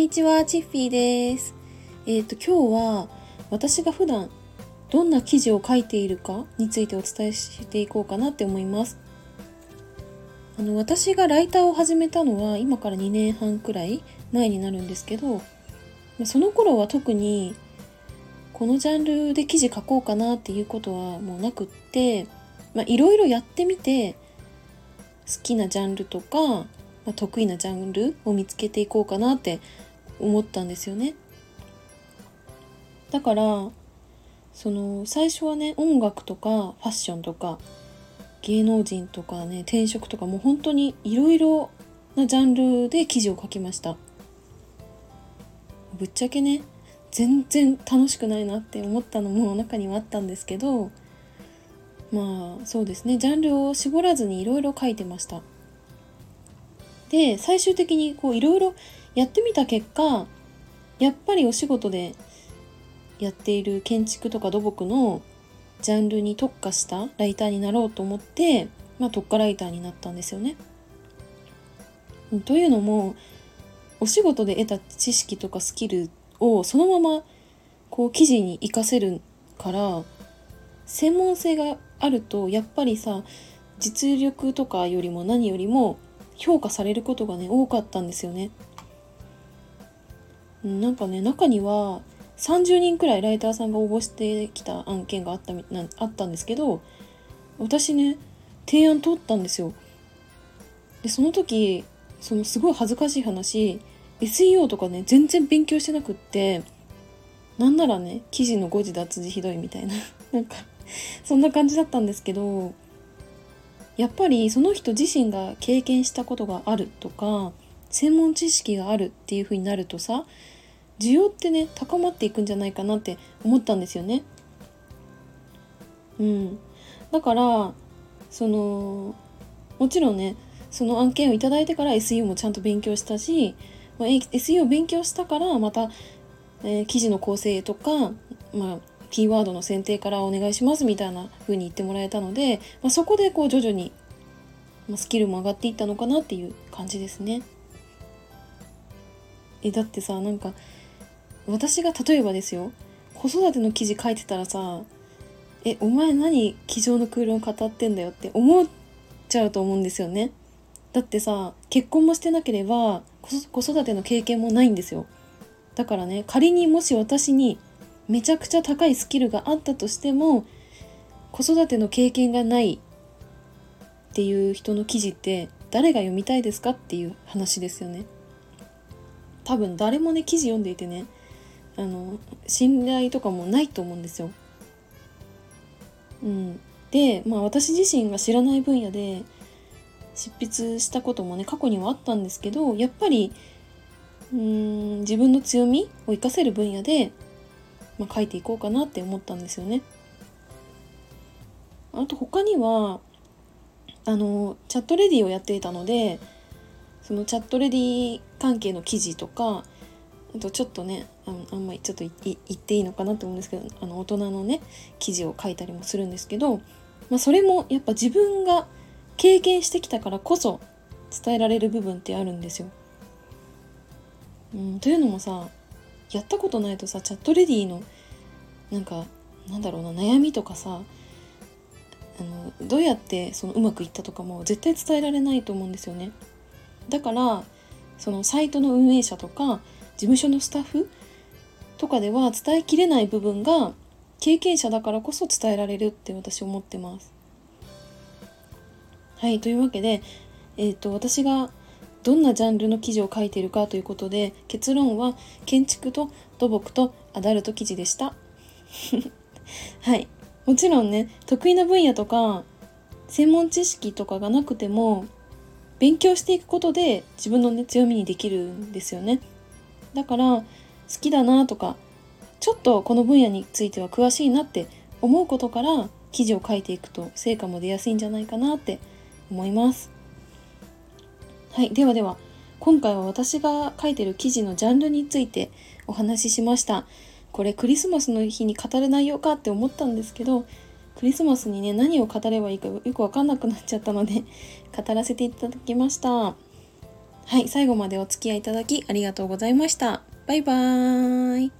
にちは、チッフィーです。えっ、ー、と、今日は私が普段どんな記事を書いているかについてお伝えしていこうかなって思います。あの、私がライターを始めたのは今から2年半くらい前になるんですけど、その頃は特にこのジャンルで記事書こうかなっていうことはもうなくって、まあ、いろいろやってみて好きなジャンルとか、ま、得意なジャンルを見つけていこうかなって思ったんですよね。だからその最初はね音楽とかファッションとか芸能人とかね転職とかもう本当にいろいろなジャンルで記事を書きましたぶっちゃけね全然楽しくないなって思ったのも中にはあったんですけどまあそうですねジャンルを絞らずにいろいろ書いてましたで最終的にこういろいろやってみた結果やっぱりお仕事でやっている建築とか土木のジャンルに特化したライターになろうと思って、まあ、特化ライターになったんですよね。というのもお仕事で得た知識とかスキルをそのままこう記事に活かせるから専門性があるとやっぱりさ実力とかよりも何よりも評価されることがね多かったんですよね。なんかね中には30人くらいライターさんが応募してきた案件があったなあったんですけど私ね提案通ったんですよ。でその時そのすごい恥ずかしい話 SEO とかね全然勉強してなくってなんならね記事の誤字脱字ひどいみたいな なんかそんな感じだったんですけどやっぱりその人自身が経験したことがあるとか専門知識があるっていう風になるとさ需要ってね高まっていくんじゃないかなって思ったんですよね。うん、だからそのもちろんねその案件を頂いてから SEO もちゃんと勉強したし、まあ、SEO を勉強したからまた、えー、記事の構成とか、まあ、キーワードの選定からお願いしますみたいな風に言ってもらえたので、まあ、そこでこう徐々に、まスキルも上がっていったのかなっていう感じですね。えだってさなんか私が例えばですよ子育ての記事書いてたらさえお前何机上の空論語ってんだよって思っちゃうと思うんですよね。だってさ結婚もしてなければ子育ての経験もないんですよ。だからね仮にもし私にめちゃくちゃ高いスキルがあったとしても子育ての経験がないっていう人の記事って誰が読みたいですかっていう話ですよね。多分誰もね記事読んでいてねあの信頼とかもないと思うんですよ。うん、でまあ私自身が知らない分野で執筆したこともね過去にはあったんですけどやっぱりうん自分の強みを生かせる分野でまあ、書いていこうかなって思ったんですよね。あと他にはあのチャットレディをやっていたのでそのチャットレディ関係の記事とかあとちょっとねあのあんまりちょっと言っていいのかなと思うんですけどあの大人のね記事を書いたりもするんですけど、まあ、それもやっぱ自分が経験してきたからこそ伝えられる部分ってあるんですよ。うん、というのもさやったことないとさチャットレディのなんかなんだろうな悩みとかさあのどうやってそのうまくいったとかも絶対伝えられないと思うんですよね。だからそのサイトの運営者とか事務所のスタッフとかでは伝えきれない部分が経験者だからこそ伝えられるって私思ってます。はいというわけで、えーと私がどんなジャンルの記事を書いているかということで結論は建築と土木とアダルト記事でした はいもちろんね得意な分野とか専門知識とかがなくても勉強していくことで自分のね強みにできるんですよねだから好きだなとかちょっとこの分野については詳しいなって思うことから記事を書いていくと成果も出やすいんじゃないかなって思いますはい、ではでは、今回は私が書いてる記事のジャンルについてお話ししました。これクリスマスの日に語る内容かって思ったんですけど、クリスマスにね、何を語ればいいかよくわかんなくなっちゃったので、語らせていただきました。ははい、最後までお付き合いいただきありがとうございました。バイバーイ。